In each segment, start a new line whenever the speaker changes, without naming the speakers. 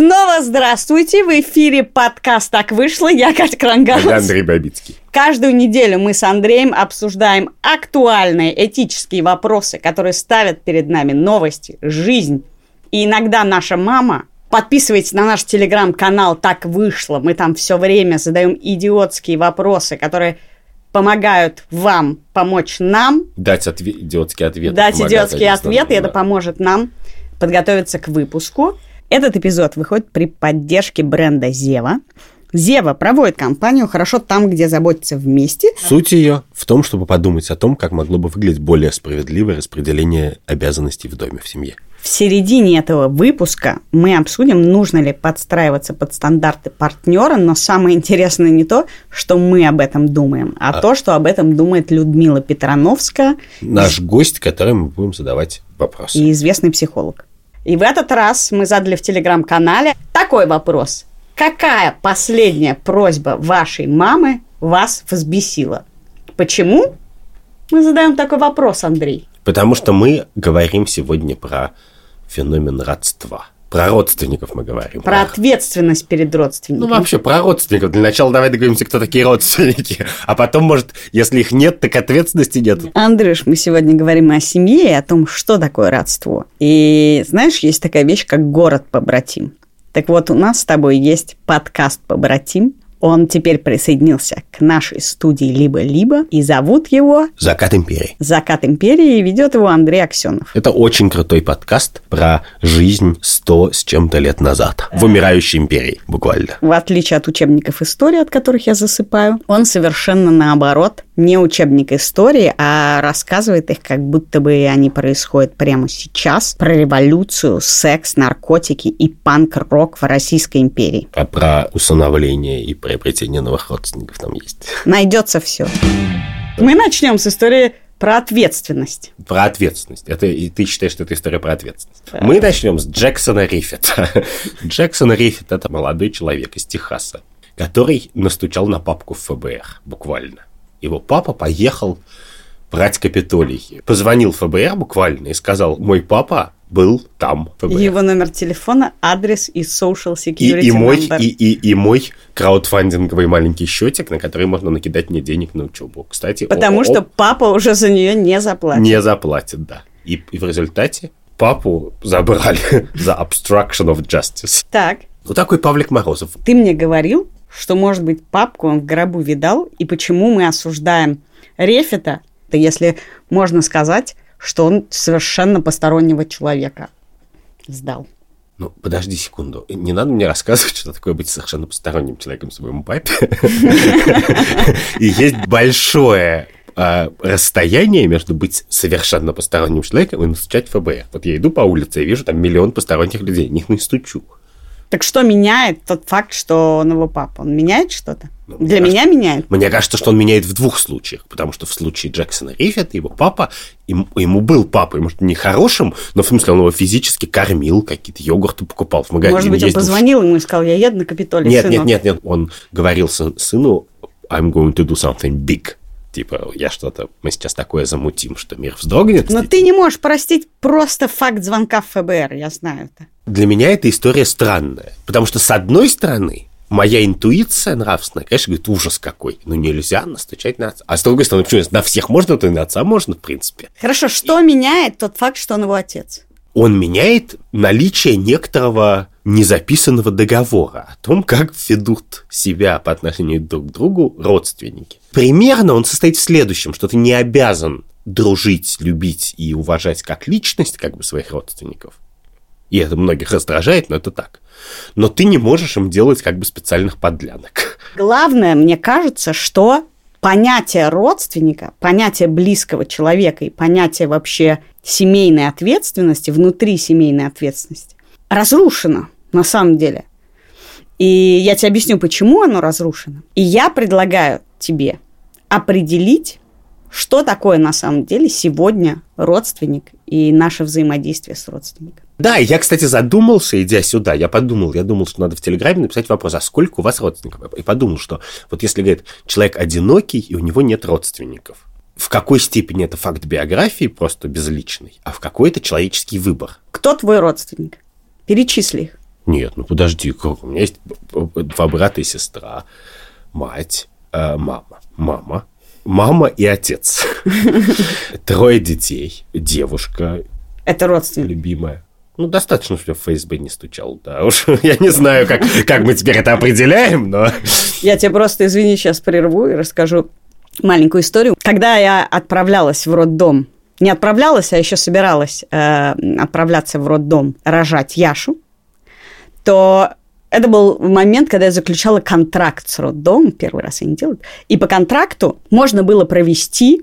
Снова здравствуйте! В эфире подкаст «Так вышло». Я Катя Крангаус.
Я Андрей Бабицкий.
Каждую неделю мы с Андреем обсуждаем актуальные этические вопросы, которые ставят перед нами новости, жизнь. И иногда наша мама Подписывайтесь на наш телеграм-канал «Так вышло». Мы там все время задаем идиотские вопросы, которые помогают вам помочь нам.
Дать отве- идиотские ответы.
Дать идиотские ответы, и это поможет нам подготовиться к выпуску. Этот эпизод выходит при поддержке бренда Зева. Зева проводит кампанию «Хорошо там, где заботятся вместе».
Суть ее в том, чтобы подумать о том, как могло бы выглядеть более справедливое распределение обязанностей в доме, в семье.
В середине этого выпуска мы обсудим, нужно ли подстраиваться под стандарты партнера, но самое интересное не то, что мы об этом думаем, а, а то, что об этом думает Людмила Петрановская.
Наш гость, которому мы будем задавать вопросы.
И известный психолог. И в этот раз мы задали в телеграм-канале такой вопрос. Какая последняя просьба вашей мамы вас взбесила? Почему? Мы задаем такой вопрос, Андрей.
Потому что мы говорим сегодня про феномен родства. Про родственников мы говорим.
Про, ответственность перед родственниками.
Ну, вообще, про родственников. Для начала давай договоримся, кто такие родственники. А потом, может, если их нет, так ответственности нет.
Андрюш, мы сегодня говорим о семье и о том, что такое родство. И знаешь, есть такая вещь, как город побратим. Так вот, у нас с тобой есть подкаст «Побратим», он теперь присоединился к нашей студии «Либо-либо» и зовут его...
«Закат империи».
«Закат империи» и ведет его Андрей Аксенов.
Это очень крутой подкаст про жизнь сто с чем-то лет назад в умирающей империи, буквально.
В отличие от учебников истории, от которых я засыпаю, он совершенно наоборот не учебник истории, а рассказывает их, как будто бы они происходят прямо сейчас, про революцию, секс, наркотики и панк-рок в Российской империи.
А про усыновление и приобретение новых родственников там есть.
Найдется все. Мы начнем с истории про ответственность.
Про ответственность. Это, и ты считаешь, что это история про ответственность. Да. Мы начнем с Джексона Риффета. Джексон Риффет – это молодой человек из Техаса, который настучал на папку в ФБР, буквально. Его папа поехал брать Капитолий. Позвонил ФБР буквально и сказал, мой папа был там.
ФБР. Его номер телефона, адрес и social security
и, и мой, И, и, и мой краудфандинговый маленький счетик, на который можно накидать мне денег на учебу. Кстати,
Потому о, что папа уже за нее не заплатит.
Не заплатит, да. И, и в результате папу забрали за obstruction of justice.
Так.
Вот такой Павлик Морозов.
Ты мне говорил, что, может быть, папку он в гробу видал, и почему мы осуждаем Рефета, если можно сказать, что он совершенно постороннего человека сдал.
Ну, подожди секунду. Не надо мне рассказывать, что такое быть совершенно посторонним человеком своему папе. И есть большое а, расстояние между быть совершенно посторонним человеком и настучать ФБР. Вот я иду по улице и вижу там миллион посторонних людей, них не стучу.
Так что меняет тот факт, что он его папа? Он меняет что-то? Ну, Для меня кажется, меняет.
Мне кажется, что он меняет в двух случаях. Потому что в случае Джексона Риффета его папа, ему, ему был папой, может, не хорошим, но в смысле он его физически кормил, какие-то йогурты покупал в магазине.
Может быть, он позвонил ему и сказал, я еду на Капитолий,
Нет, сынок. нет, нет, нет. Он говорил сыну, I'm going to do something big. Типа, я что-то, мы сейчас такое замутим, что мир вздрогнет.
Но ты не можешь простить просто факт звонка в ФБР, я знаю это.
Для меня эта история странная. Потому что, с одной стороны, моя интуиция нравственная, конечно, говорит, ужас какой. Ну, нельзя настучать на отца. А с другой стороны, почему на всех можно, то и на отца можно, в принципе.
Хорошо, что и... меняет тот факт, что он его отец?
Он меняет наличие некоторого незаписанного договора о том, как ведут себя по отношению друг к другу родственники. Примерно он состоит в следующем, что ты не обязан дружить, любить и уважать как личность как бы своих родственников. И это многих раздражает, но это так. Но ты не можешь им делать как бы специальных подлянок.
Главное, мне кажется, что понятие родственника, понятие близкого человека и понятие вообще семейной ответственности, внутри семейной ответственности, разрушено на самом деле. И я тебе объясню, почему оно разрушено. И я предлагаю тебе определить, что такое на самом деле сегодня родственник и наше взаимодействие с родственником.
Да, я, кстати, задумался, идя сюда, я подумал, я думал, что надо в Телеграме написать вопрос, а сколько у вас родственников? И подумал, что вот если, говорит, человек одинокий, и у него нет родственников, в какой степени это факт биографии, просто безличный, а в какой это человеческий выбор.
Кто твой родственник? Перечисли их.
Нет, ну подожди, у меня есть два брата и сестра, мать, э, мама, мама, мама и отец. Трое детей, девушка.
Это родственник.
Любимая. Ну, достаточно, что ФСБ не стучал, да уж. Я не знаю, как, как мы теперь это определяем, но...
Я тебе просто, извини, сейчас прерву и расскажу маленькую историю. Когда я отправлялась в роддом, не отправлялась, а еще собиралась э, отправляться в роддом рожать Яшу, то это был момент, когда я заключала контракт с роддомом, первый раз я не делаю, и по контракту можно было провести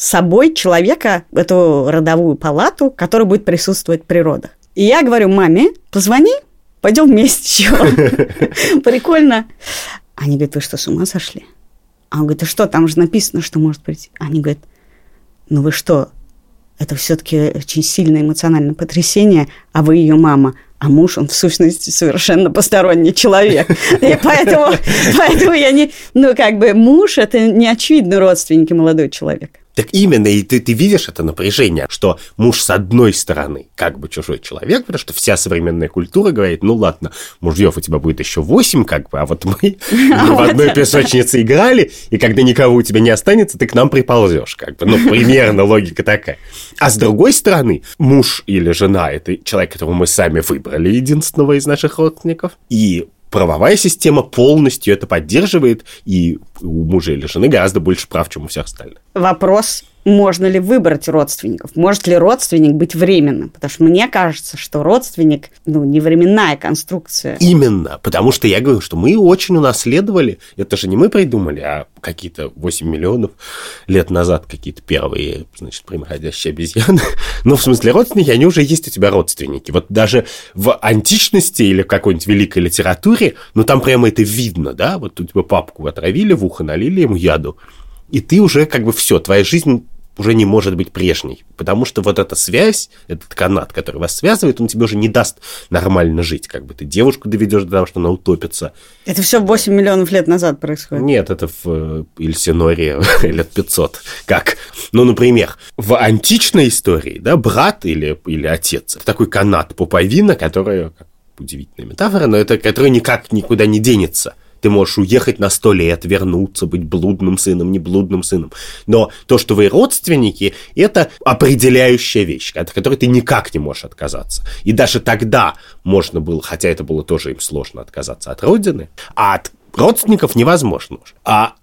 собой человека в эту родовую палату, который будет присутствовать при родах. И я говорю маме, позвони, пойдем вместе еще. Прикольно. Они говорят, вы что, с ума сошли? А он говорит, а что, там же написано, что может прийти. Они говорят, ну вы что, это все-таки очень сильное эмоциональное потрясение, а вы ее мама а муж, он в сущности совершенно посторонний человек. И поэтому, поэтому я не... Ну, как бы муж – это не очевидно родственники молодой человек.
Так именно, и ты, ты видишь это напряжение, что муж с одной стороны как бы чужой человек, потому что вся современная культура говорит, ну ладно, мужьев у тебя будет еще восемь, как бы, а вот мы в одной песочнице играли, и когда никого у тебя не останется, ты к нам приползешь, как бы, ну, примерно логика такая. А с другой стороны, муж или жена – это человек, которого мы сами выбрали, единственного из наших родственников, и правовая система полностью это поддерживает, и у мужа или жены гораздо больше прав, чем у всех остальных.
Вопрос можно ли выбрать родственников? Может ли родственник быть временным? Потому что мне кажется, что родственник, ну, не временная конструкция.
Именно, потому что я говорю, что мы очень унаследовали, это же не мы придумали, а какие-то 8 миллионов лет назад какие-то первые, значит, прямоходящие обезьяны. Ну, в смысле, родственники, они уже есть у тебя родственники. Вот даже в античности или в какой-нибудь великой литературе, ну, там прямо это видно, да? Вот у тебя папку отравили, в ухо налили ему яду, и ты уже как бы все, твоя жизнь уже не может быть прежней, потому что вот эта связь, этот канат, который вас связывает, он тебе уже не даст нормально жить, как бы ты девушку доведешь до того, что она утопится.
Это все 8 миллионов лет назад происходит?
Нет, это в э, Ильсиноре лет 500. Как? Ну, например, в античной истории, да, брат или, или отец, это такой канат пуповина, который, удивительная метафора, но это который никак никуда не денется. Ты можешь уехать на сто лет, вернуться, быть блудным сыном, не блудным сыном. Но то, что вы родственники, это определяющая вещь, от которой ты никак не можешь отказаться. И даже тогда можно было, хотя это было тоже им сложно отказаться от родины, а от родственников невозможно. А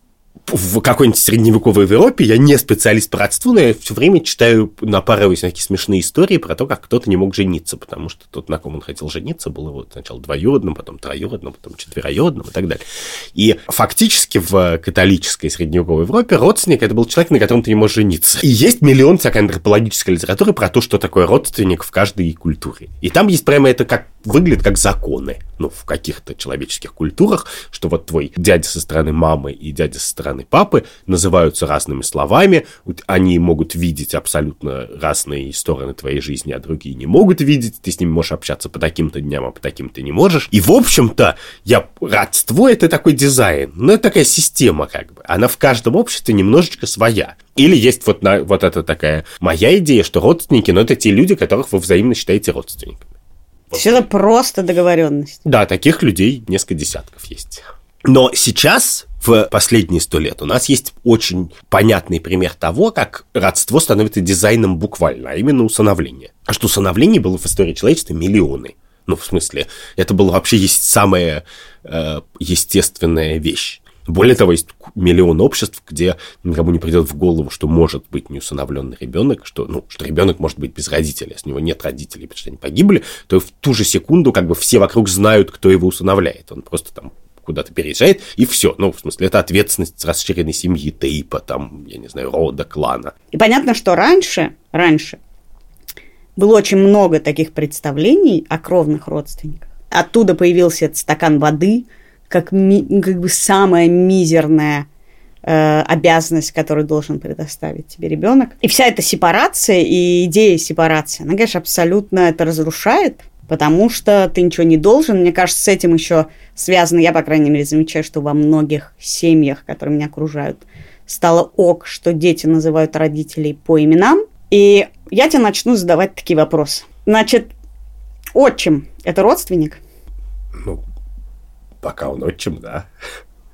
в какой-нибудь средневековой Европе, я не специалист по родству, но я все время читаю, напарываюсь на такие смешные истории про то, как кто-то не мог жениться, потому что тот, на ком он хотел жениться, был его сначала двоюродным, потом троюродным, потом четвероюродным и так далее. И фактически в католической средневековой Европе родственник это был человек, на котором ты не можешь жениться. И есть миллион всякой антропологической литературы про то, что такое родственник в каждой культуре. И там есть прямо это как выглядит как законы, ну, в каких-то человеческих культурах, что вот твой дядя со стороны мамы и дядя со стороны папы называются разными словами, они могут видеть абсолютно разные стороны твоей жизни, а другие не могут видеть, ты с ними можешь общаться по таким-то дням, а по таким-то не можешь. И, в общем-то, я родство — это такой дизайн, ну, это такая система, как бы. Она в каждом обществе немножечко своя. Или есть вот, на, вот эта такая моя идея, что родственники, но ну, это те люди, которых вы взаимно считаете родственниками.
Все это просто договоренность.
Да, таких людей несколько десятков есть. Но сейчас, в последние сто лет, у нас есть очень понятный пример того, как родство становится дизайном буквально, а именно усыновление. А что усыновлений было в истории человечества миллионы. Ну, в смысле, это было вообще есть самая э, естественная вещь. Более того, есть миллион обществ, где никому не придет в голову, что может быть неусыновленный ребенок, что, ну, что ребенок может быть без родителей. Если у него нет родителей, потому что они погибли, то в ту же секунду как бы все вокруг знают, кто его усыновляет. Он просто там куда-то переезжает, и все. Ну, в смысле, это ответственность расширенной семьи, тейпа, там, я не знаю, рода, клана.
И понятно, что раньше, раньше было очень много таких представлений о кровных родственниках. Оттуда появился этот стакан воды – как, ми, как бы самая мизерная э, обязанность, которую должен предоставить тебе ребенок. И вся эта сепарация и идея сепарации, она, конечно, абсолютно это разрушает, потому что ты ничего не должен. Мне кажется, с этим еще связано, я, по крайней мере, замечаю, что во многих семьях, которые меня окружают, стало ок, что дети называют родителей по именам. И я тебе начну задавать такие вопросы. Значит, отчим – это родственник –
Ну, пока он отчим, да.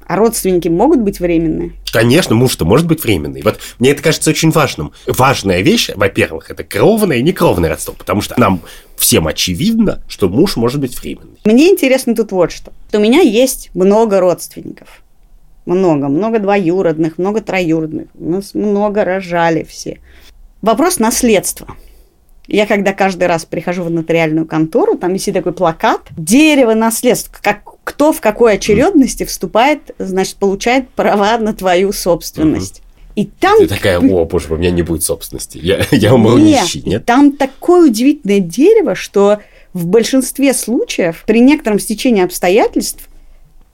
А родственники могут быть временные?
Конечно, муж-то может быть временный. Вот мне это кажется очень важным. Важная вещь, во-первых, это кровное и некровное родство, потому что нам всем очевидно, что муж может быть временный.
Мне интересно тут вот что. У меня есть много родственников. Много, много двоюродных, много троюродных. У нас много рожали все. Вопрос наследства. Я когда каждый раз прихожу в нотариальную контору, там висит такой плакат «Дерево наследства». Как, кто в какой очередности вступает, значит, получает права на твою собственность.
И там... Ты такая, о, боже, у меня не будет собственности. Я, я умру нет, нищий, нет?
Там такое удивительное дерево, что в большинстве случаев при некотором стечении обстоятельств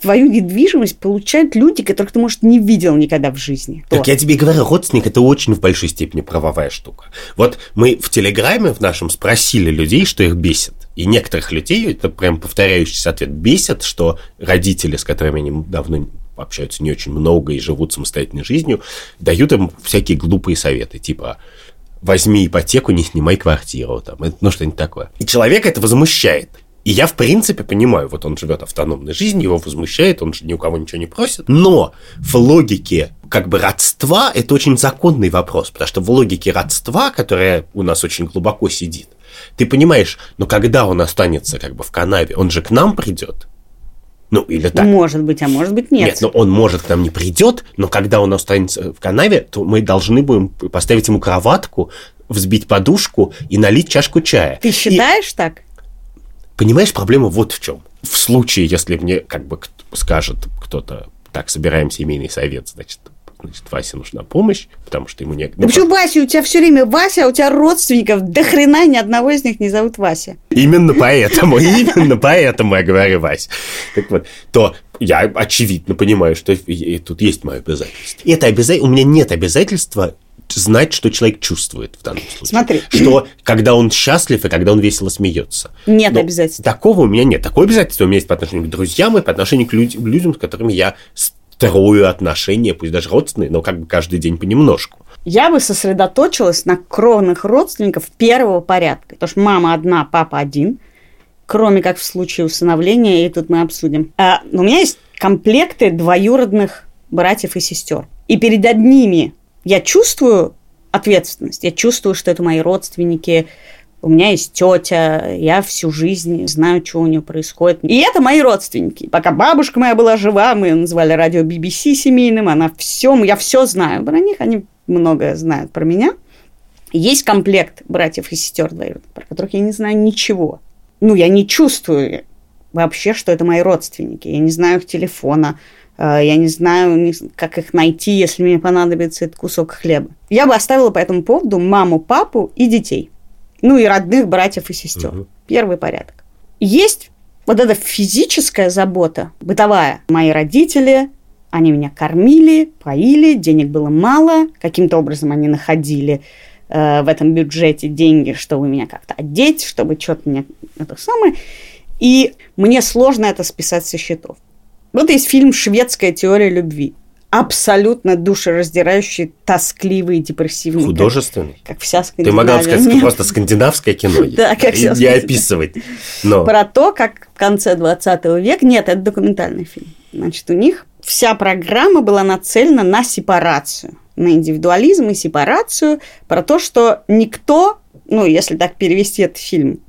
твою недвижимость получают люди, которых ты, может, не видел никогда в жизни.
Так я тебе говорю, родственник это очень в большой степени правовая штука. Вот мы в Телеграме в нашем спросили людей, что их бесит. И некоторых людей, это прям повторяющийся ответ, бесит, что родители, с которыми они давно общаются не очень много и живут самостоятельной жизнью, дают им всякие глупые советы, типа возьми ипотеку, не снимай квартиру, там, ну что-нибудь такое. И человека это возмущает. И я, в принципе, понимаю, вот он живет автономной жизнью, его возмущает, он же ни у кого ничего не просит. Но в логике как бы родства это очень законный вопрос, потому что в логике родства, которая у нас очень глубоко сидит, ты понимаешь, но когда он останется как бы в канаве, он же к нам придет. Ну, или так.
Может быть, а может быть нет. Нет,
но он может к нам не придет, но когда он останется в канаве, то мы должны будем поставить ему кроватку, взбить подушку и налить чашку чая.
Ты считаешь и... так?
Понимаешь, проблема вот в чем. В случае, если мне как бы скажет кто-то, так, собираем семейный совет, значит, значит, Васе нужна помощь, потому что ему не...
Да почему Вася? У тебя все время Вася, а у тебя родственников до хрена ни одного из них не зовут Вася.
Именно поэтому, именно поэтому я говорю Вася. Так вот, то я очевидно понимаю, что тут есть мое обязательство. Это обязательство, у меня нет обязательства знать, что человек чувствует в данном случае.
Смотри.
Что когда он счастлив и когда он весело смеется.
Нет Но обязательств.
Такого у меня нет. Такое обязательство у меня есть по отношению к друзьям и по отношению к людям, людям с которыми я строю отношения, пусть даже родственные, но как бы каждый день понемножку.
Я бы сосредоточилась на кровных родственников первого порядка. Потому что мама одна, папа один. Кроме как в случае усыновления, и тут мы обсудим. А, у меня есть комплекты двоюродных братьев и сестер. И перед одними я чувствую ответственность, я чувствую, что это мои родственники, у меня есть тетя, я всю жизнь знаю, что у нее происходит. И это мои родственники. Пока бабушка моя была жива, мы называли радио BBC семейным, она все, я все знаю про них, они многое знают про меня. Есть комплект братьев и сестер двоюродных, про которых я не знаю ничего. Ну, я не чувствую вообще, что это мои родственники. Я не знаю их телефона, Э, я не знаю, как их найти, если мне понадобится этот кусок хлеба. Я бы оставила по этому поводу маму, папу и детей. Ну и родных братьев и сестер. Угу. Первый порядок. Есть вот эта физическая забота, бытовая. Мои родители, они меня кормили, поили, денег было мало. Каким-то образом они находили э, в этом бюджете деньги, чтобы меня как-то одеть, чтобы что-то мне это самое. И мне сложно это списать со счетов. Вот есть фильм «Шведская теория любви». Абсолютно душераздирающий, тоскливый, депрессивный.
Художественный?
Как, как вся
Скандинавия. Ты могла сказать, Нет. просто скандинавское кино.
Да, как
вся Не описывать. Но...
Про то, как в конце 20 века... Нет, это документальный фильм. Значит, у них вся программа была нацелена на сепарацию, на индивидуализм и сепарацию, про то, что никто ну, если так перевести этот фильм,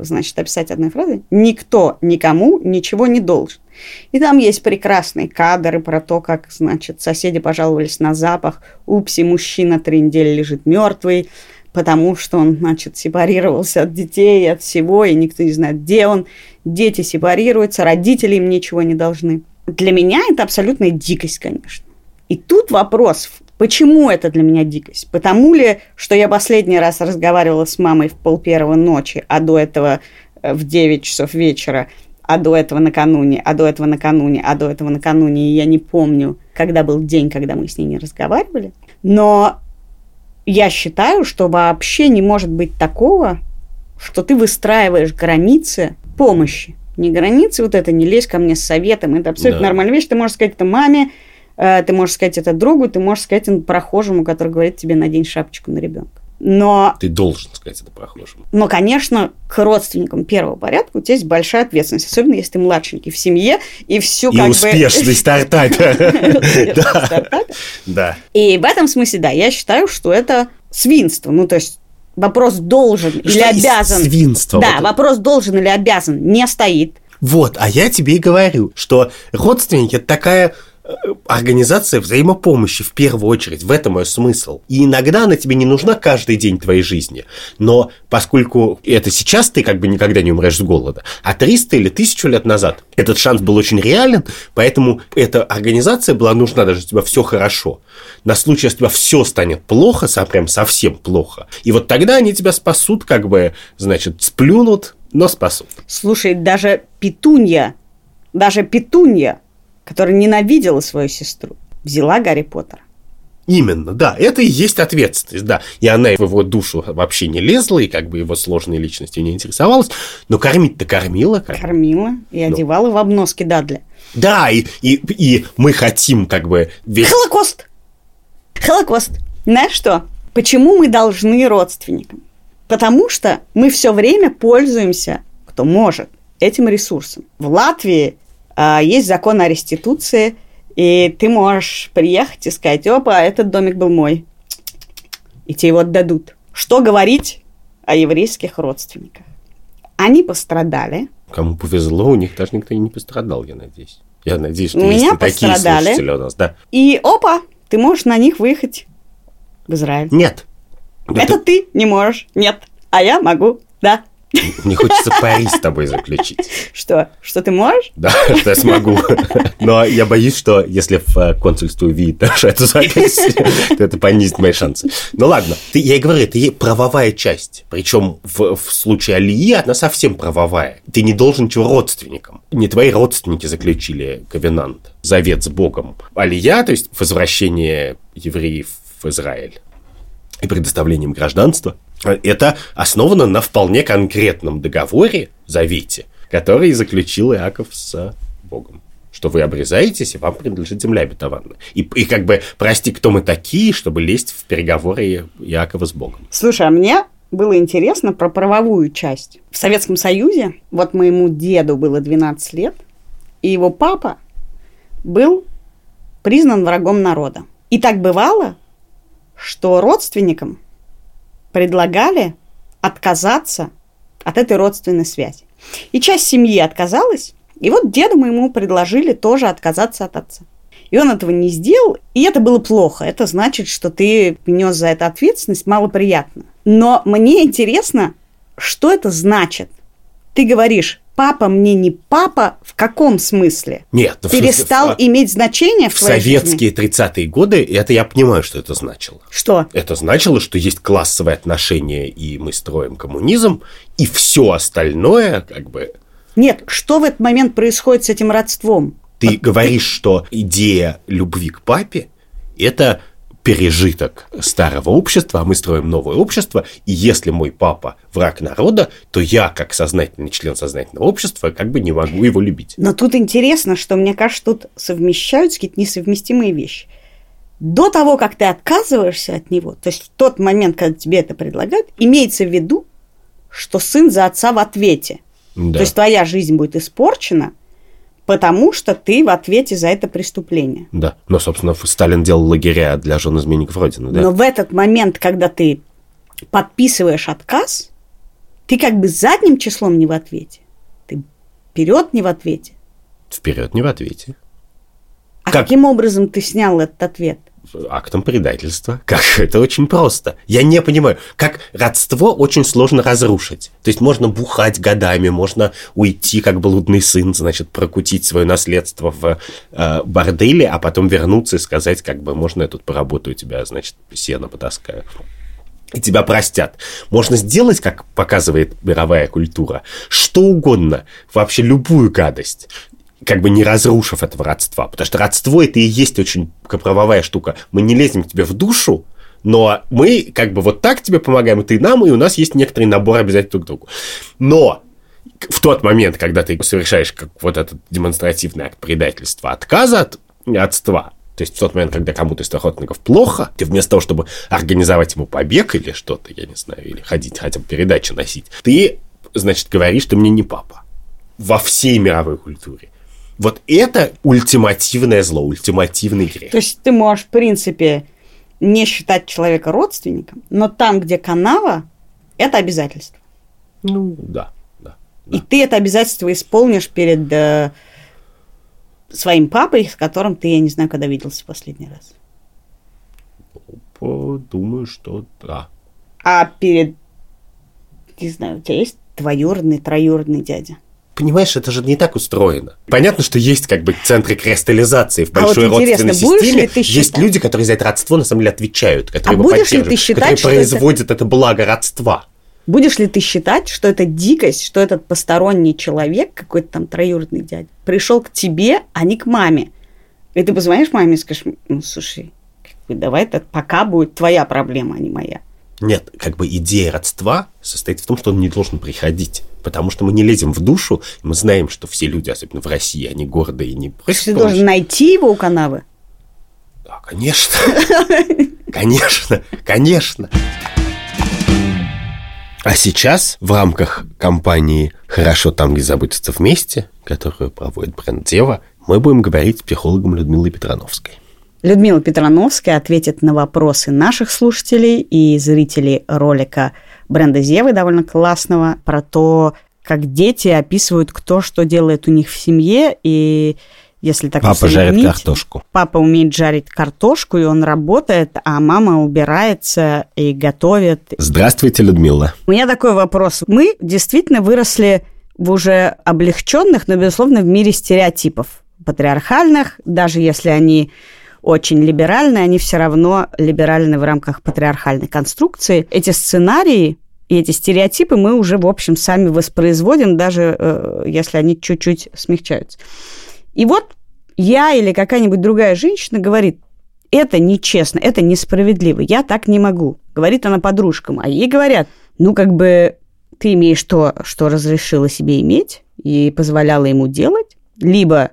значит, описать одной фразой, никто никому ничего не должен. И там есть прекрасные кадры про то, как, значит, соседи пожаловались на запах. Упси, мужчина три недели лежит мертвый, потому что он, значит, сепарировался от детей, от всего, и никто не знает, где он. Дети сепарируются, родители им ничего не должны. Для меня это абсолютная дикость, конечно. И тут вопрос, Почему это для меня дикость? Потому ли, что я последний раз разговаривала с мамой в пол первого ночи, а до этого э, в 9 часов вечера, а до этого накануне, а до этого накануне, а до этого накануне, и я не помню, когда был день, когда мы с ней не разговаривали. Но я считаю, что вообще не может быть такого, что ты выстраиваешь границы помощи. Не границы, вот это, не лезь ко мне с советом, это абсолютно да. нормальная вещь. Ты можешь сказать это маме, Э, ты можешь сказать это другу, ты можешь сказать это прохожему, который говорит тебе надень шапочку на ребенка. Но,
Ты должен сказать это прохожему.
но, конечно, к родственникам первого порядка у тебя есть большая ответственность, особенно если ты младшенький в семье и всю
И
как
успешный стартап.
бы...
Да.
стартапе.
Да.
И в этом смысле, да, я считаю, что это свинство. Ну, то есть вопрос должен или обязан.
свинство?
Да, вопрос должен или обязан не стоит.
Вот, а я тебе и говорю, что родственники – это такая организация взаимопомощи в первую очередь. В этом мой смысл. И иногда она тебе не нужна каждый день твоей жизни. Но поскольку это сейчас ты как бы никогда не умрешь с голода, а 300 или 1000 лет назад этот шанс был очень реален, поэтому эта организация была нужна, даже если у тебя все хорошо. На случай, если у тебя все станет плохо, прям совсем плохо. И вот тогда они тебя спасут, как бы, значит, сплюнут, но спасут.
Слушай, даже Петунья, даже Петунья, которая ненавидела свою сестру, взяла Гарри Поттера.
Именно, да, это и есть ответственность, да. И она в его душу вообще не лезла, и как бы его сложной личностью не интересовалась, но кормить-то кормила. как-
Кормила и
Ну.
одевала в обноски Дадли.
Да, и, и, и мы хотим как бы весь...
Холокост! Холокост. Знаешь что? Почему мы должны родственникам? Потому что мы все время пользуемся, кто может, этим ресурсом. В Латвии есть закон о реституции, и ты можешь приехать и сказать, опа, этот домик был мой. И тебе его отдадут. Что говорить о еврейских родственниках? Они пострадали,
Кому повезло, у них даже никто не пострадал, я надеюсь. Я надеюсь, что
У
есть
меня
и такие
пострадали.
слушатели у нас, да.
и опа, ты можешь на них выехать в Израиль.
Нет. Да
Это ты не можешь. Нет. А я могу. Да.
Ты- Мне хочется пари с тобой заключить.
Что? Что ты можешь?
Да, что я смогу. Но я боюсь, что если в э, консульстве увидит нашу эту запись, то это понизит мои шансы. Ну ладно, ты, я и говорю, и правовая часть. Причем в, в случае Алии она совсем правовая. Ты не должен ничего родственникам. Не твои родственники заключили ковенант, завет с Богом. Алия, то есть возвращение евреев в Израиль и предоставлением гражданства, это основано на вполне конкретном договоре, завете, который заключил Иаков с Богом. Что вы обрезаетесь, и вам принадлежит земля обетованная. И, и как бы, прости, кто мы такие, чтобы лезть в переговоры Иакова с Богом.
Слушай, а мне было интересно про правовую часть. В Советском Союзе, вот моему деду было 12 лет, и его папа был признан врагом народа. И так бывало, что родственникам предлагали отказаться от этой родственной связи. И часть семьи отказалась, и вот деду моему предложили тоже отказаться от отца. И он этого не сделал, и это было плохо. Это значит, что ты нес за это ответственность малоприятно. Но мне интересно, что это значит. Ты говоришь, папа мне не папа, в каком смысле?
Нет, ну, смысле,
Перестал
в-
иметь значение в,
в
твоей жизни?
советские 30-е годы, это я понимаю, что это значило.
Что?
Это значило, что есть классовые отношения, и мы строим коммунизм, и все остальное, как бы,
Нет, что в этот момент происходит с этим родством?
Ты говоришь, что идея любви к папе – это пережиток старого общества, а мы строим новое общество, и если мой папа враг народа, то я, как сознательный член сознательного общества, как бы не могу его любить.
Но тут интересно, что, мне кажется, тут совмещаются какие-то несовместимые вещи. До того, как ты отказываешься от него, то есть в тот момент, когда тебе это предлагают, имеется в виду, что сын за отца в ответе.
Да.
То есть твоя жизнь будет испорчена, потому что ты в ответе за это преступление.
Да, но, собственно, Сталин делал лагеря для жен изменников Родины, да?
Но в этот момент, когда ты подписываешь отказ, ты как бы задним числом не в ответе. Ты вперед не в ответе.
Вперед не в ответе.
А
Как?
каким образом ты снял этот ответ?
Актом предательства. Как? Это очень просто. Я не понимаю, как родство очень сложно разрушить. То есть можно бухать годами, можно уйти как блудный сын, значит, прокутить свое наследство в э, борделе, а потом вернуться и сказать, как бы, можно я тут поработаю, тебя, значит, сено потаскаю. И тебя простят. Можно сделать, как показывает мировая культура, что угодно, вообще любую гадость как бы не разрушив этого родства. Потому что родство это и есть очень правовая штука. Мы не лезем к тебе в душу, но мы как бы вот так тебе помогаем, и ты нам, и у нас есть некоторый набор обязательств друг к другу. Но в тот момент, когда ты совершаешь как вот этот демонстративный акт предательства, отказа от родства, То есть в тот момент, когда кому-то из твоих родственников плохо, ты вместо того, чтобы организовать ему побег или что-то, я не знаю, или ходить хотя бы передачи носить, ты, значит, говоришь, ты мне не папа. Во всей мировой культуре. Вот это ультимативное зло, ультимативный грех.
То есть ты можешь, в принципе, не считать человека родственником, но там, где канава, это обязательство.
Ну, да, да. да.
И ты это обязательство исполнишь перед э, своим папой, с которым ты, я не знаю, когда виделся в последний раз.
Думаю, что да.
А перед, не знаю, у тебя есть двоюродный, троюродный дядя?
Понимаешь, это же не так устроено. Понятно, что есть как бы центры кристаллизации в большой а вот родственной системе. Есть считать... люди, которые за это родство на самом деле отвечают, которые
а будешь ли ты считать,
которые производят это... это благо родства.
Будешь ли ты считать, что это дикость, что этот посторонний человек, какой-то там троюродный дядя, пришел к тебе, а не к маме? И ты позвонишь маме и скажешь, ну, слушай, давай это пока будет твоя проблема, а не моя.
Нет, как бы идея родства состоит в том, что он не должен приходить. Потому что мы не лезем в душу, мы знаем, что все люди, особенно в России, они гордые и не
просят Ты должен найти его у канавы?
Да, конечно. Конечно, конечно. А сейчас в рамках кампании «Хорошо там, где заботятся вместе», которую проводит бренд «Дева», мы будем говорить с психологом Людмилой Петрановской.
Людмила Петрановская ответит на вопросы наших слушателей и зрителей ролика бренда Зевы, довольно классного, про то, как дети описывают, кто что делает у них в семье, и если так
Папа жарит картошку.
Папа умеет жарить картошку, и он работает, а мама убирается и готовит.
Здравствуйте, Людмила.
У меня такой вопрос. Мы действительно выросли в уже облегченных, но, безусловно, в мире стереотипов патриархальных, даже если они очень либеральные, они все равно либеральны в рамках патриархальной конструкции. Эти сценарии и эти стереотипы мы уже, в общем, сами воспроизводим, даже э, если они чуть-чуть смягчаются. И вот я или какая-нибудь другая женщина говорит, это нечестно, это несправедливо, я так не могу. Говорит она подружкам, а ей говорят, ну, как бы ты имеешь то, что разрешила себе иметь и позволяла ему делать, либо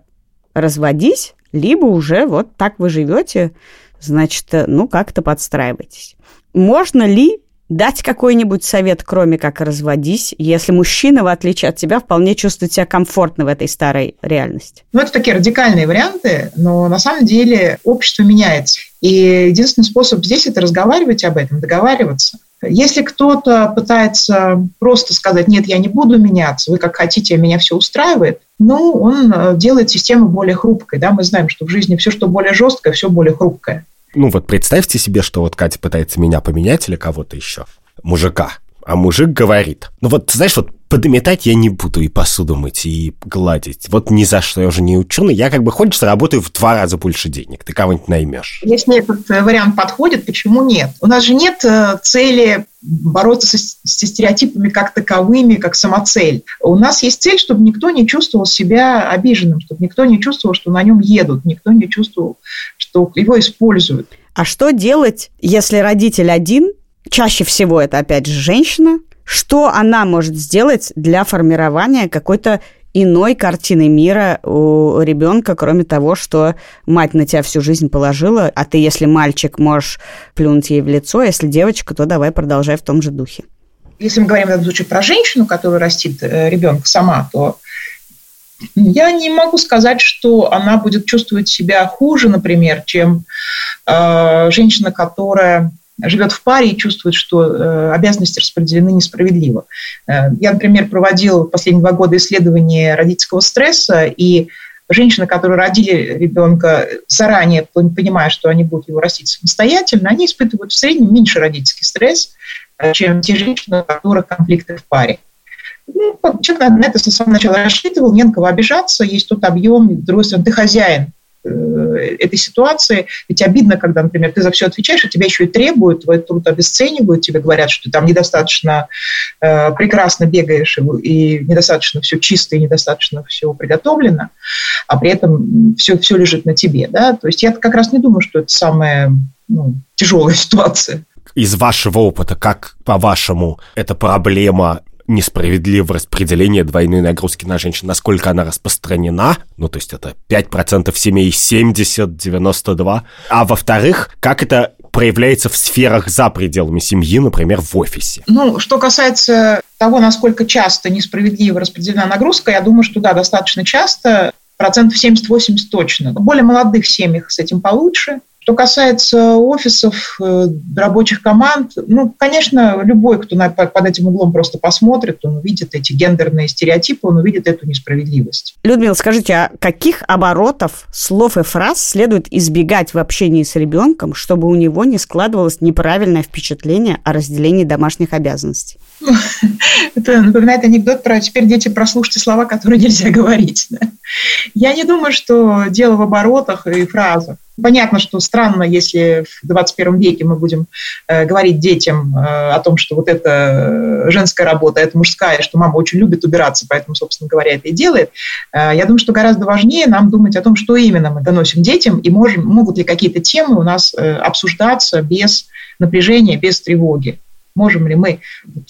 разводись, либо уже вот так вы живете, значит, ну, как-то подстраивайтесь. Можно ли дать какой-нибудь совет, кроме как разводись, если мужчина, в отличие от тебя, вполне чувствует себя комфортно в этой старой реальности?
Ну, это такие радикальные варианты, но на самом деле общество меняется. И единственный способ здесь – это разговаривать об этом, договариваться. Если кто-то пытается просто сказать, нет, я не буду меняться, вы как хотите, меня все устраивает, ну, он э, делает систему более хрупкой. Да? Мы знаем, что в жизни все, что более жесткое, все более хрупкое
ну вот представьте себе, что вот Катя пытается меня поменять или кого-то еще, мужика, а мужик говорит, ну вот, знаешь, вот подметать я не буду и посуду мыть, и гладить. Вот ни за что, я уже не ученый. Я как бы хочется, работаю в два раза больше денег. Ты кого-нибудь наймешь.
Если этот э, вариант подходит, почему нет? У нас же нет э, цели бороться со, со стереотипами как таковыми, как самоцель. У нас есть цель, чтобы никто не чувствовал себя обиженным, чтобы никто не чувствовал, что на нем едут, никто не чувствовал, что его используют.
А что делать, если родитель один, чаще всего это опять же женщина, что она может сделать для формирования какой-то иной картины мира у ребенка, кроме того, что мать на тебя всю жизнь положила, а ты, если мальчик, можешь плюнуть ей в лицо, а если девочка, то давай продолжай в том же духе.
Если мы говорим в этом случае про женщину, которая растит э, ребенка сама, то я не могу сказать, что она будет чувствовать себя хуже, например, чем э, женщина, которая живет в паре и чувствует, что э, обязанности распределены несправедливо. Э, я, например, проводил последние два года исследование родительского стресса, и женщины, которые родили ребенка заранее, понимая, что они будут его растить самостоятельно, они испытывают в среднем меньше родительский стресс, э, чем те женщины, у которых конфликты в паре. Ну, человек на это с самого начала рассчитывал, не на кого обижаться, есть тот объем, с другой стороны, ты хозяин этой ситуации. Ведь обидно, когда, например, ты за все отвечаешь, а тебя еще и требуют, твой труд обесценивают, тебе говорят, что ты там недостаточно э, прекрасно бегаешь, и, и недостаточно все чисто, и недостаточно все приготовлено, а при этом все, все лежит на тебе. Да? То есть я как раз не думаю, что это самая ну, тяжелая ситуация.
Из вашего опыта, как, по-вашему, эта проблема несправедливое распределение двойной нагрузки на женщин, насколько она распространена, ну, то есть это 5% семей, 70, 92, а во-вторых, как это проявляется в сферах за пределами семьи, например, в офисе?
Ну, что касается того, насколько часто несправедливо распределена нагрузка, я думаю, что да, достаточно часто, процентов 70-80 точно. В более молодых семьях с этим получше. Что касается офисов, э, рабочих команд, ну, конечно, любой, кто под этим углом просто посмотрит, он увидит эти гендерные стереотипы, он увидит эту несправедливость.
Людмила, скажите, а каких оборотов, слов и фраз следует избегать в общении с ребенком, чтобы у него не складывалось неправильное впечатление о разделении домашних обязанностей?
Это напоминает анекдот про «теперь дети прослушайте слова, которые нельзя говорить». Я не думаю, что дело в оборотах и фразах. Понятно, что странно, если в 21 веке мы будем э, говорить детям э, о том, что вот это женская работа, это мужская, что мама очень любит убираться, поэтому, собственно говоря, это и делает. Э, я думаю, что гораздо важнее нам думать о том, что именно мы доносим детям, и можем, могут ли какие-то темы у нас э, обсуждаться без напряжения, без тревоги можем ли мы,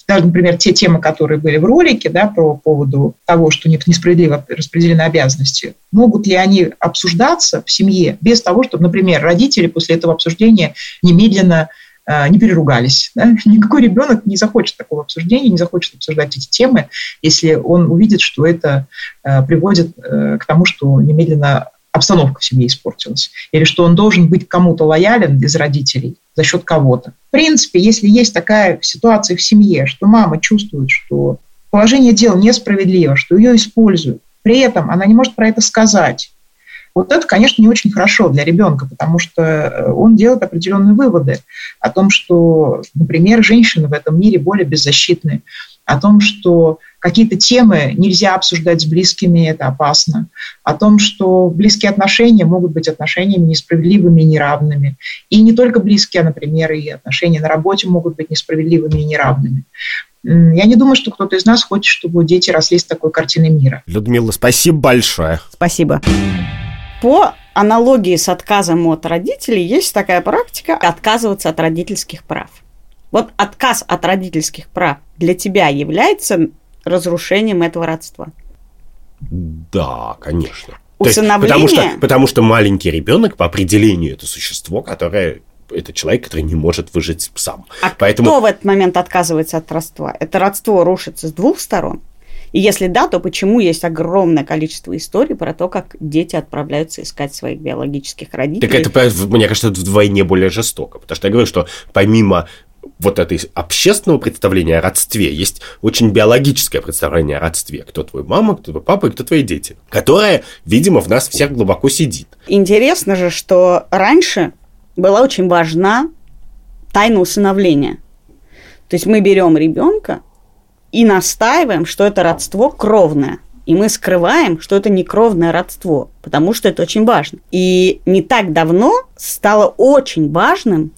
даже, например, те темы, которые были в ролике, да, по поводу того, что несправедливо распределены обязанности, могут ли они обсуждаться в семье без того, чтобы, например, родители после этого обсуждения немедленно э, не переругались. Да? Никакой ребенок не захочет такого обсуждения, не захочет обсуждать эти темы, если он увидит, что это э, приводит э, к тому, что немедленно обстановка в семье испортилась, или что он должен быть кому-то лоялен из родителей за счет кого-то. В принципе, если есть такая ситуация в семье, что мама чувствует, что положение дел несправедливо, что ее используют, при этом она не может про это сказать, вот это, конечно, не очень хорошо для ребенка, потому что э, он делает определенные выводы о том, что, например, женщины в этом мире более беззащитны, о том, что какие-то темы нельзя обсуждать с близкими, это опасно, о том, что близкие отношения могут быть отношениями несправедливыми и неравными. И не только близкие, а, например, и отношения на работе могут быть несправедливыми и неравными. Я не думаю, что кто-то из нас хочет, чтобы дети росли с такой картиной мира.
Людмила, спасибо большое.
Спасибо. По аналогии с отказом от родителей есть такая практика отказываться от родительских прав. Вот отказ от родительских прав для тебя является разрушением этого родства?
Да, конечно.
Усыновление?
Есть, потому, что, потому что маленький ребенок по определению это существо, которое это человек, который не может выжить сам.
А Поэтому... кто в этот момент отказывается от родства? Это родство рушится с двух сторон. И если да, то почему есть огромное количество историй про то, как дети отправляются искать своих биологических родителей?
Так это, мне кажется, вдвойне более жестоко. Потому что я говорю, что помимо вот этой общественного представления о родстве есть очень биологическое представление о родстве. Кто твой мама, кто твой папа и кто твои дети. Которое, видимо, в нас всех глубоко сидит.
Интересно же, что раньше была очень важна тайна усыновления. То есть мы берем ребенка и настаиваем, что это родство кровное. И мы скрываем, что это не кровное родство, потому что это очень важно. И не так давно стало очень важным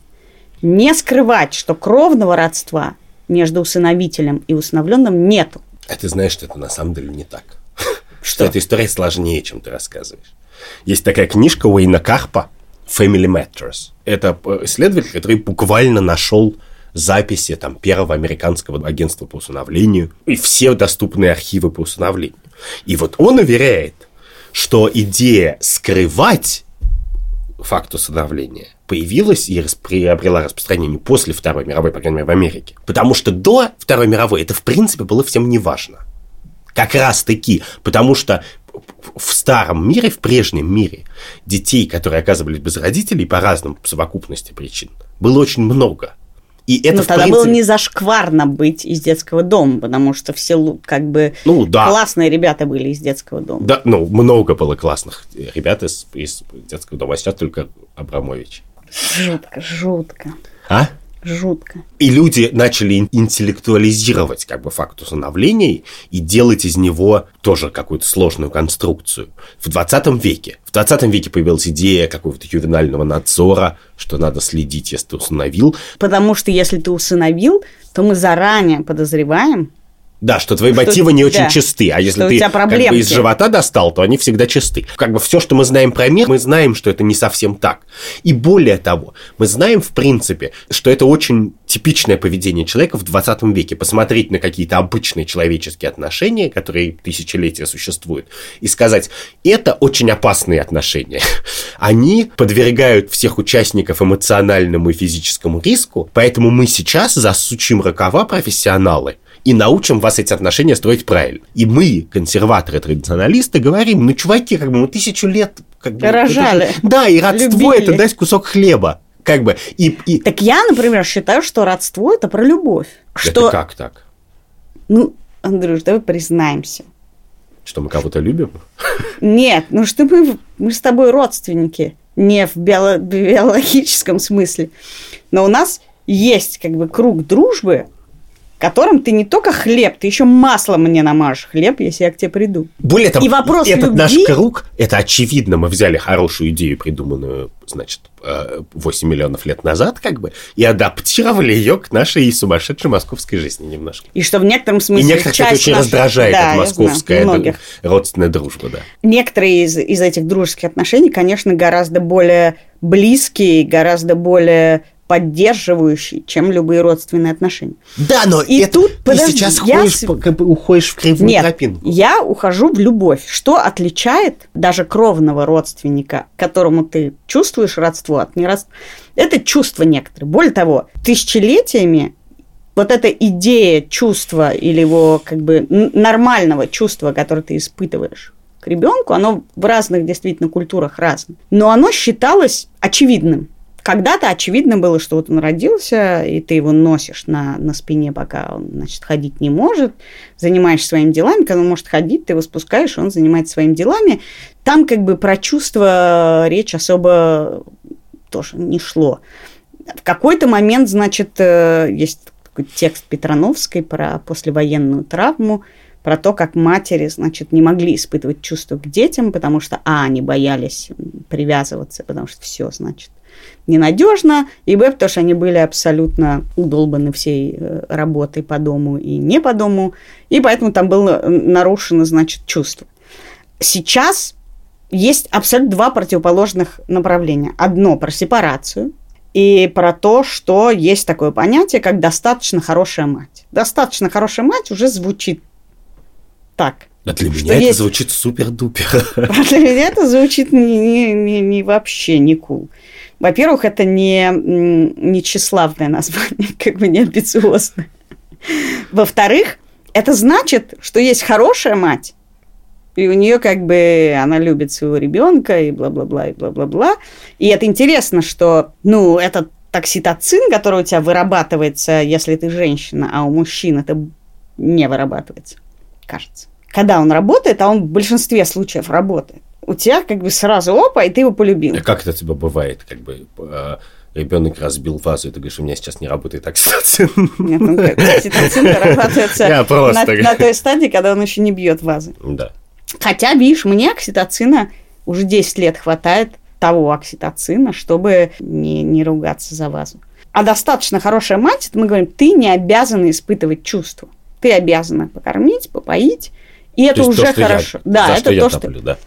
не скрывать, что кровного родства между усыновителем и усыновленным нету.
А ты знаешь, что это на самом деле не так. Что, эта история сложнее, чем ты рассказываешь. Есть такая книжка Уэйна Карпа «Family Matters». Это исследователь, который буквально нашел записи там, первого американского агентства по усыновлению и все доступные архивы по усыновлению. И вот он уверяет, что идея скрывать факт усыновления появилась и приобрела распространение после Второй мировой, по крайней мере, в Америке. Потому что до Второй мировой это, в принципе, было всем неважно. Как раз таки, потому что в старом мире, в прежнем мире, детей, которые оказывались без родителей по разным совокупности причин, было очень много.
И это, Но тогда принципе... было не зашкварно быть из детского дома, потому что все как бы
ну, да.
классные ребята были из детского дома.
Да, ну, много было классных ребят из, из детского дома, а сейчас только Абрамович.
Жутко, жутко.
А?
Жутко.
И люди начали интеллектуализировать как бы факт усыновления и делать из него тоже какую-то сложную конструкцию. В 20 веке. В 20 веке появилась идея какого-то ювенального надзора, что надо следить, если ты усыновил.
Потому что если ты усыновил, то мы заранее подозреваем,
Да, что твои
Что-
мотивы не очень
да.
чисты, а если ты как бы из живота достал, то они всегда чисты. Как бы все, что мы знаем про мир, мы знаем, что это не совсем так. И более того, мы знаем, в принципе, что это очень типичное поведение человека в 20 веке. Посмотреть на какие-то обычные человеческие отношения, которые тысячелетия существуют, и сказать, это очень опасные отношения. Они подвергают всех участников эмоциональному и физическому риску, поэтому мы сейчас засучим рукава профессионалы и научим вас эти отношения строить правильно. И мы, консерваторы, традиционалисты, говорим, ну, чуваки, как бы мы тысячу лет... Как бы,
Рожали.
это же- да, и родство
Любили.
это дать кусок хлеба. Как бы, и, и...
Так я, например, считаю, что родство это про любовь.
Это
Что,
как так?
ну, Андрюш, давай признаемся.
Что мы кого-то любим?
Нет, ну что мы, мы с тобой родственники, не в биоло- биологическом смысле. Но у нас есть как бы круг дружбы, которым ты не только хлеб, ты еще масло мне намажешь хлеб, если я к тебе приду.
Более того,
И вопрос
этот
любви-
наш круг, это очевидно, мы взяли хорошую идею, придуманную, значит, э, 8 миллионов лет назад, как бы, и адаптировали ее к нашей сумасшедшей московской жизни немножко.
И что в некотором
И
смысле
некоторых это
часть
очень
наших-
раздражает,
Да, знаю,
московская
многих.
д- родственная дружба, да.
Некоторые из, из этих дружеских отношений, конечно, гораздо более близкие, гораздо более поддерживающие, чем любые родственные отношения.
Да, но
И
это
тут,
ты
подожди,
сейчас
я
ходишь, как бы уходишь в кривую
Нет,
тропинку.
я ухожу в любовь. Что отличает даже кровного родственника, которому ты чувствуешь родство от неродства? Это чувство некоторые. Более того, тысячелетиями вот эта идея чувства или его как бы нормального чувства, которое ты испытываешь к ребенку, оно в разных действительно культурах разное. Но оно считалось очевидным. Когда-то очевидно было, что вот он родился, и ты его носишь на, на спине, пока он, значит, ходить не может, занимаешься своими делами, когда он может ходить, ты его спускаешь, он занимается своими делами. Там как бы про чувства речь особо тоже не шло. В какой-то момент, значит, э, есть такой текст Петрановской про послевоенную травму, про то, как матери, значит, не могли испытывать чувства к детям, потому что, а, они боялись привязываться, потому что все, значит, ненадежно, и б, потому что они были абсолютно удолбаны всей э, работой по дому и не по дому, и поэтому там было э, нарушено, значит, чувство. Сейчас есть абсолютно два противоположных направления. Одно про сепарацию и про то, что есть такое понятие, как достаточно хорошая мать. Достаточно хорошая мать уже звучит так.
А для меня это
есть-
звучит супер-дупер.
А для меня это звучит не, не- не- не вообще не кул. Во-первых, это не, не тщеславное название, как бы не амбициозное. Во-вторых, это значит, что есть хорошая мать, и у нее как бы она любит своего ребенка и бла-бла-бла, и бла-бла-бла. И это интересно, что, ну, этот окситоцин, который у тебя вырабатывается, если ты женщина, а у мужчин это не вырабатывается, кажется. Когда он работает, а он в большинстве случаев работает, у тебя как бы сразу опа, и ты его полюбил.
А как это тебя бывает? Как бы ребенок разбил вазу, и ты говоришь, у меня сейчас не работает окситоцин.
Нет, ну как, окситоцин вырабатывается
Я просто-
на, на той стадии, когда он еще не бьет вазы.
Да.
Хотя, видишь, мне окситоцина уже 10 лет хватает того окситоцина, чтобы не, не ругаться за вазу. А достаточно хорошая мать, мы говорим, ты не обязана испытывать чувства. Ты обязана покормить, попоить, и это
То
уже
то, что я-
хорошо. да,
за
это
что я
то, что
топлю, да.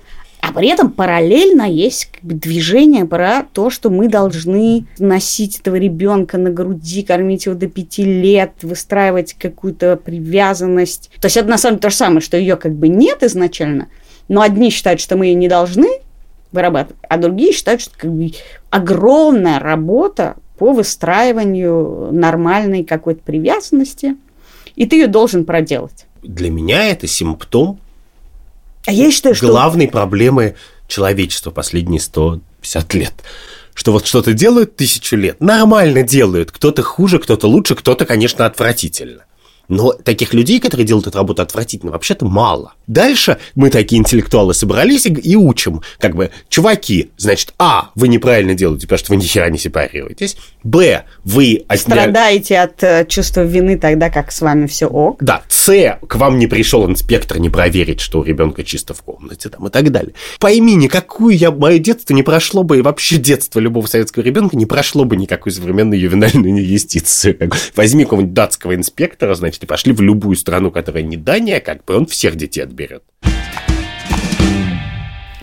а при этом параллельно есть как бы движение про то, что мы должны носить этого ребенка на груди, кормить его до пяти лет, выстраивать какую-то привязанность. То есть это на самом деле то же самое, что ее как бы нет изначально, но одни считают, что мы ее не должны вырабатывать, а другие считают, что как бы огромная работа по выстраиванию нормальной какой-то привязанности, и ты ее должен проделать.
Для меня это симптом
А я считаю, что...
главной проблемы человечества последние 150 лет. Что вот что-то делают тысячу лет, нормально делают. Кто-то хуже, кто-то лучше, кто-то, конечно, отвратительно. Но таких людей, которые делают эту работу отвратительно, вообще-то мало. Дальше мы такие интеллектуалы собрались и, и учим, как бы, чуваки, значит, а, вы неправильно делаете, потому что вы ни хера не сепарируетесь. Б, вы отня-
страдаете от э, чувства вины тогда, как с вами все ок.
Да, С, к вам не пришел инспектор не проверить, что у ребенка чисто в комнате там и так далее. Пойми, никакую я, мое детство не прошло бы, и вообще детство любого советского ребенка не прошло бы никакую современную ювенальную юстицию. Возьми какого-нибудь датского инспектора, значит, Если пошли в любую страну, которая не Дания, как бы он всех детей отберет.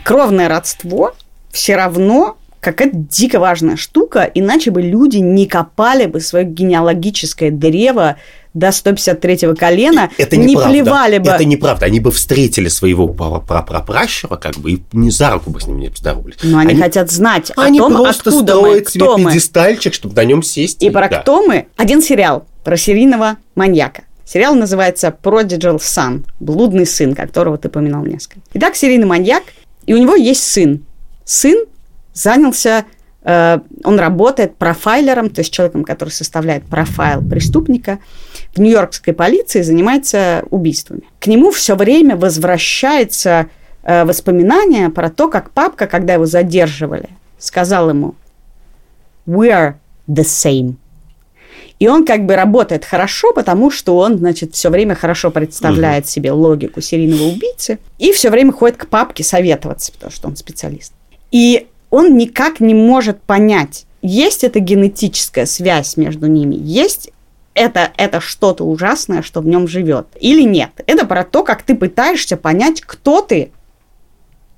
Кровное родство все равно какая-то дико важная штука, иначе бы люди не копали бы свое генеалогическое древо до 153-го колена,
это
не
неправда.
плевали бы.
Это неправда. Они бы встретили своего прапрапращура, как бы, и не за руку бы с ним не поздоровались.
Но они, они хотят знать
они
о том,
просто
откуда мы, кто мы.
пьедестальчик, чтобы на нем сесть.
И про
да.
кто мы. Один сериал про серийного маньяка. Сериал называется Prodigal Son, блудный сын, которого ты поминал несколько. Итак, серийный маньяк, и у него есть сын. Сын занялся, э, он работает профайлером, то есть человеком, который составляет профайл преступника в нью-йоркской полиции, занимается убийствами. К нему все время возвращается э, воспоминания про то, как папка, когда его задерживали, сказал ему «We are the same». И он как бы работает хорошо, потому что он, значит, все время хорошо представляет себе логику серийного убийцы и все время ходит к папке советоваться, потому что он специалист. И он никак не может понять, есть это генетическая связь между ними, есть это, это что-то ужасное, что в нем живет, или нет. Это про то, как ты пытаешься понять, кто ты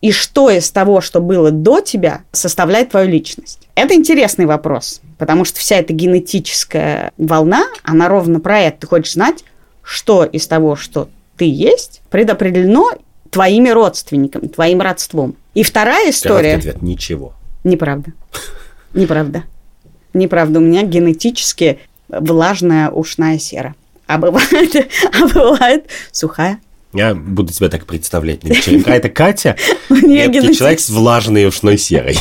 и что из того, что было до тебя, составляет твою личность. Это интересный вопрос, потому что вся эта генетическая волна, она ровно про это. Ты хочешь знать, что из того, что ты есть, предопределено твоими родственниками, твоим родством. И вторая история...
Короткий ответ – ничего.
Неправда. Неправда. Неправда. У меня генетически влажная ушная сера. А бывает, а бывает сухая.
Я буду тебя так представлять на вечеринке. А это Катя, крепкий человек с влажной ушной серой.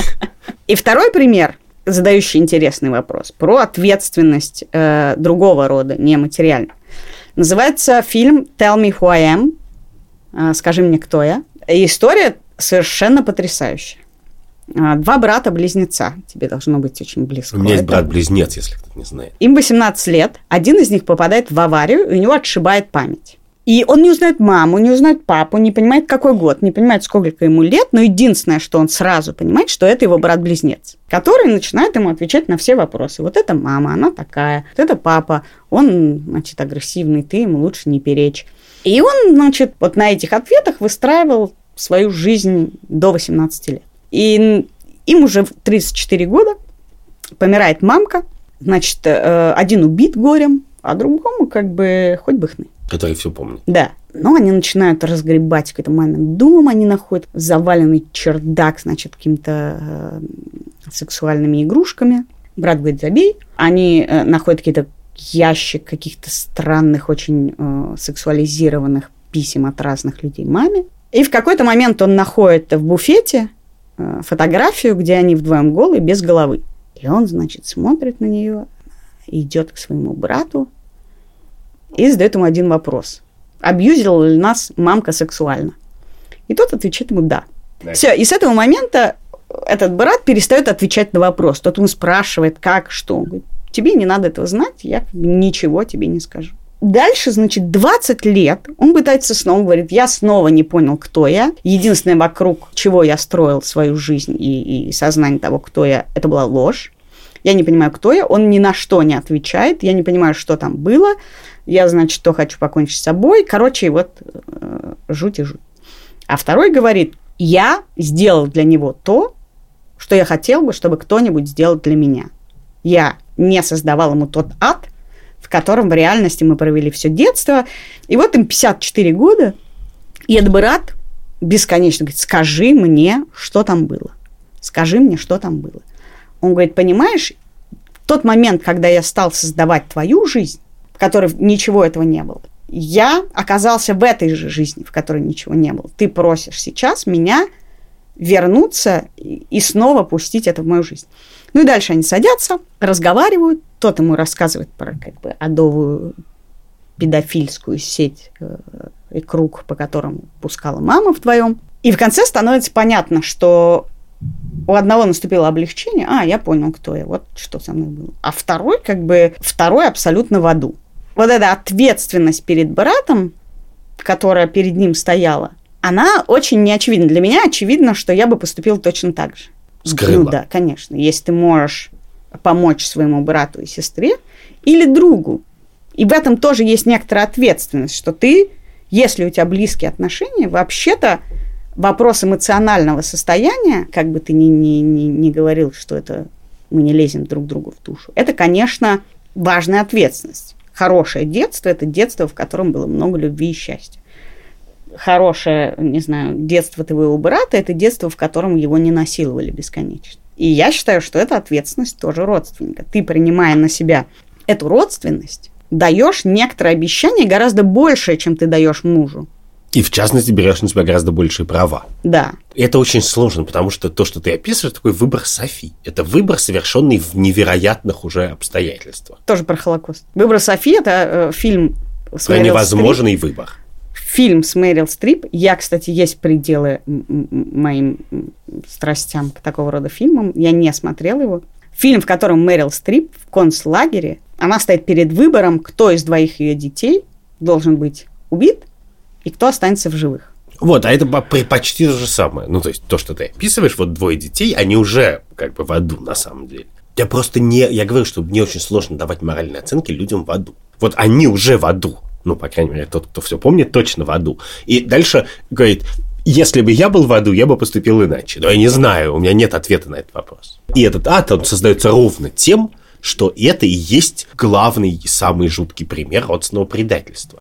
И второй пример, задающий интересный вопрос, про ответственность э, другого рода, нематериальную. Называется фильм «Tell me who I am», э, «Скажи мне, кто я». И история совершенно потрясающая. А, Два брата-близнеца. Тебе должно быть очень близко.
У меня есть брат-близнец, если кто-то не знает.
Им 18 лет. Один из них попадает в аварию, и у него отшибает память. И он не узнает маму, не узнает папу, не понимает, какой год, не понимает, сколько ему лет, но единственное, что он сразу понимает, что это его брат-близнец, который начинает ему отвечать на все вопросы. Вот это мама, она такая, вот это папа, он, значит, агрессивный, ты ему лучше не перечь. И он, значит, вот на этих ответах выстраивал свою жизнь до 18 лет. И им уже в 34 года помирает мамка, значит, э, один убит горем, а другому как бы хоть бы хны.
Который все помнит.
Да. Но они начинают разгребать какой-то мамин дом, они находят заваленный чердак, значит, какими-то э, сексуальными игрушками. Брат говорит, забей. Они э, находят какие-то ящик каких-то странных, очень э, сексуализированных писем от разных людей маме. И в какой-то момент он находит в буфете э, фотографию, где они вдвоем голые, без головы. И он, значит, смотрит на нее, идет к своему брату и задает ему один вопрос. Абьюзила ли нас мамка сексуально? И тот отвечает ему «да».
Да.
Все, и с этого момента этот брат перестает отвечать на вопрос. Тот ему спрашивает, как, что. Он говорит, тебе не надо этого знать, я ничего тебе не скажу. Дальше, значит, 20 лет он пытается снова, говорит, я снова не понял, кто я. Единственное, вокруг чего я строил свою жизнь и, и сознание того, кто я, это была ложь. Я не понимаю, кто я. Он ни на что не отвечает. Я не понимаю, что там было. Я, значит, что хочу покончить с собой. Короче, вот э, жуть и жуть. А второй говорит, я сделал для него то, что я хотел бы, чтобы кто-нибудь сделал для меня. Я не создавал ему тот ад, в котором в реальности мы провели все детство. И вот им 54 года, и этот брат бесконечно говорит, скажи мне, что там было. Скажи мне, что там было. Он говорит, понимаешь, тот момент, когда я стал создавать твою жизнь, в которой ничего этого не было, я оказался в этой же жизни, в которой ничего не было. Ты просишь сейчас меня вернуться и снова пустить это в мою жизнь. Ну и дальше они садятся, разговаривают, тот ему рассказывает про как бы адовую педофильскую сеть э, и круг, по которому пускала мама вдвоем. И в конце становится понятно, что у одного наступило облегчение, а, я понял, кто я, вот что со мной было. А второй, как бы, второй абсолютно в аду. Вот эта ответственность перед братом, которая перед ним стояла, она очень неочевидна. Для меня очевидно, что я бы поступил точно так же.
Скрыла.
Ну да, конечно. Если ты можешь помочь своему брату и сестре или другу, И в этом тоже есть некоторая ответственность, что ты, если у тебя близкие отношения, вообще-то вопрос эмоционального состояния, как бы ты ни, ни, ни, ни говорил, что это мы не лезем друг другу в душу, это, конечно, важная ответственность. Хорошее детство – это детство, в котором было много любви и счастья. Хорошее, не знаю, детство твоего брата – это детство, в котором его не насиловали бесконечно. И я считаю, что это ответственность тоже родственника. Ты, принимая на себя эту родственность, даешь некоторое обещание гораздо большее, чем ты даешь мужу.
И в частности берешь на себя гораздо большие права.
Да.
И это очень сложно, потому что то, что ты описываешь, такой выбор Софи. Это выбор, совершенный в невероятных уже обстоятельствах.
Тоже про Холокост. Выбор Софи – это э, фильм
с Про невозможный Стрип. выбор.
Фильм с Мэрил Стрип. Я, кстати, есть пределы моим страстям к такого рода фильмам. Я не смотрела его. Фильм, в котором Мэрил Стрип в концлагере, она стоит перед выбором, кто из двоих ее детей должен быть убит и кто останется в живых.
Вот, а это почти то же самое. Ну, то есть, то, что ты описываешь, вот двое детей, они уже как бы в аду на самом деле. Я просто не... Я говорю, что мне очень сложно давать моральные оценки людям в аду. Вот они уже в аду. Ну, по крайней мере, тот, кто все помнит, точно в аду. И дальше говорит, если бы я был в аду, я бы поступил иначе. Но я не знаю, у меня нет ответа на этот вопрос. И этот ад, он создается ровно тем, что это и есть главный и самый жуткий пример родственного предательства.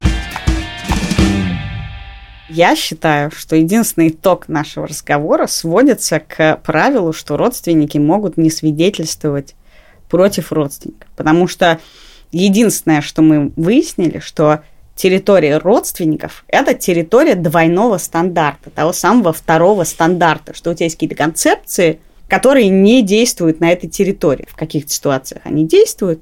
Я считаю, что единственный итог нашего разговора сводится к правилу, что родственники могут не свидетельствовать против родственников. Потому что единственное, что мы выяснили, что территория родственников – это территория двойного стандарта, того самого второго стандарта, что у тебя есть какие-то концепции, которые не действуют на этой территории. В каких-то ситуациях они действуют,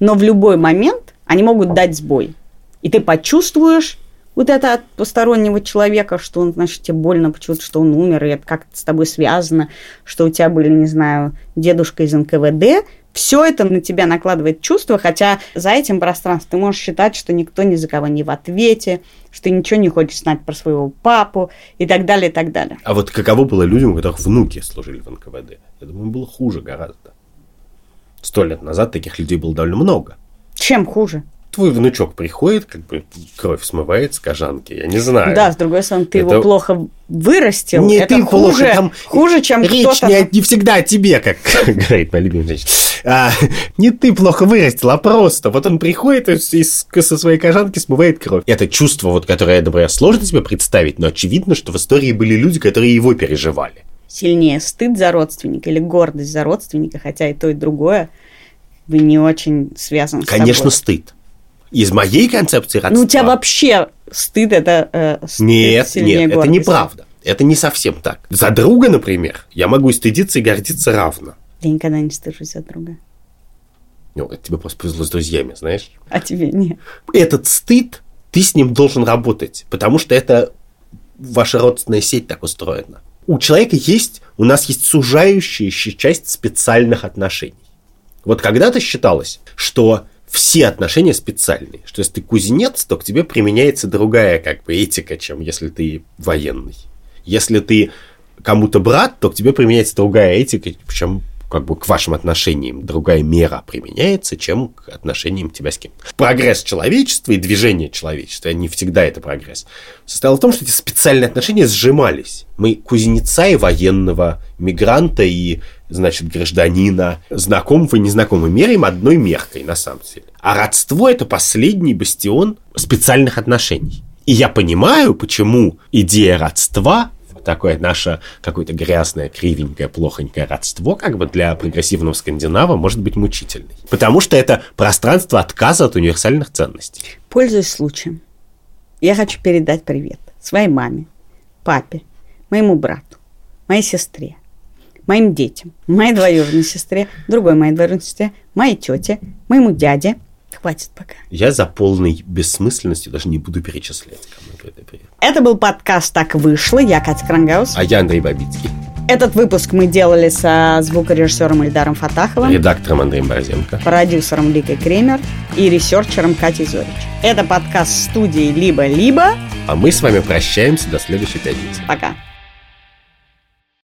но в любой момент они могут дать сбой. И ты почувствуешь вот это от постороннего человека, что он, значит, тебе больно почему-то, что он умер, и это как-то с тобой связано, что у тебя были, не знаю, дедушка из НКВД, все это на тебя накладывает чувство, хотя за этим пространством ты можешь считать, что никто ни за кого не в ответе, что ты ничего не хочешь знать про своего папу и так далее, и так далее.
А вот каково было людям, у которых внуки служили в НКВД? Я думаю, было хуже гораздо. Сто лет назад таких людей было довольно много.
Чем хуже?
Твой внучок приходит, как бы кровь смывает с кожанки, я не знаю.
Да, с другой стороны, ты это... его плохо вырастил.
Не
это
ты
хуже,
плохо, там
хуже, чем
речь не, не всегда о тебе, как говорит моя любимая женщина. А, не ты плохо вырастил, а просто. Вот он приходит и со своей кожанки смывает кровь. Это чувство, вот, которое, например, сложно себе представить, но очевидно, что в истории были люди, которые его переживали.
Сильнее стыд за родственника или гордость за родственника, хотя и то, и другое не очень связан с
Конечно, стыд из моей концепции родства...
Ну, у тебя вообще стыд это э, стыд
Нет, нет, гордости. это неправда. Это не совсем так. За друга, например, я могу стыдиться и гордиться равно.
Я никогда не стыжусь за друга.
Ну, это тебе просто повезло с друзьями, знаешь?
А тебе нет.
Этот стыд, ты с ним должен работать, потому что это ваша родственная сеть так устроена. У человека есть, у нас есть сужающаяся часть специальных отношений. Вот когда-то считалось, что все отношения специальные. Что если ты кузнец, то к тебе применяется другая как бы этика, чем если ты военный. Если ты кому-то брат, то к тебе применяется другая этика, чем как бы к вашим отношениям другая мера применяется, чем к отношениям тебя с кем. Прогресс человечества и движение человечества, не всегда это прогресс, состоял в том, что эти специальные отношения сжимались. Мы кузнеца и военного, мигранта и, значит, гражданина, знакомого и незнакомого меряем одной меркой, на самом деле. А родство – это последний бастион специальных отношений. И я понимаю, почему идея родства такое наше какое-то грязное, кривенькое, плохонькое родство, как бы для прогрессивного скандинава, может быть мучительной. Потому что это пространство отказа от универсальных ценностей.
Пользуясь случаем, я хочу передать привет своей маме, папе, моему брату, моей сестре, моим детям, моей двоюродной сестре, другой моей двоюродной сестре, моей тете, моему дяде, Хватит пока.
Я за полной бессмысленностью даже не буду перечислять, кому это привет.
Это был подкаст «Так вышло». Я Катя Крангаус.
А я Андрей Бабицкий.
Этот выпуск мы делали со звукорежиссером Ильдаром Фатаховым,
редактором Андреем Борзенко,
продюсером Ликой Кремер и ресерчером Катей Зорич. Это подкаст студии «Либо-либо».
А мы с вами прощаемся до следующей пятницы.
Пока.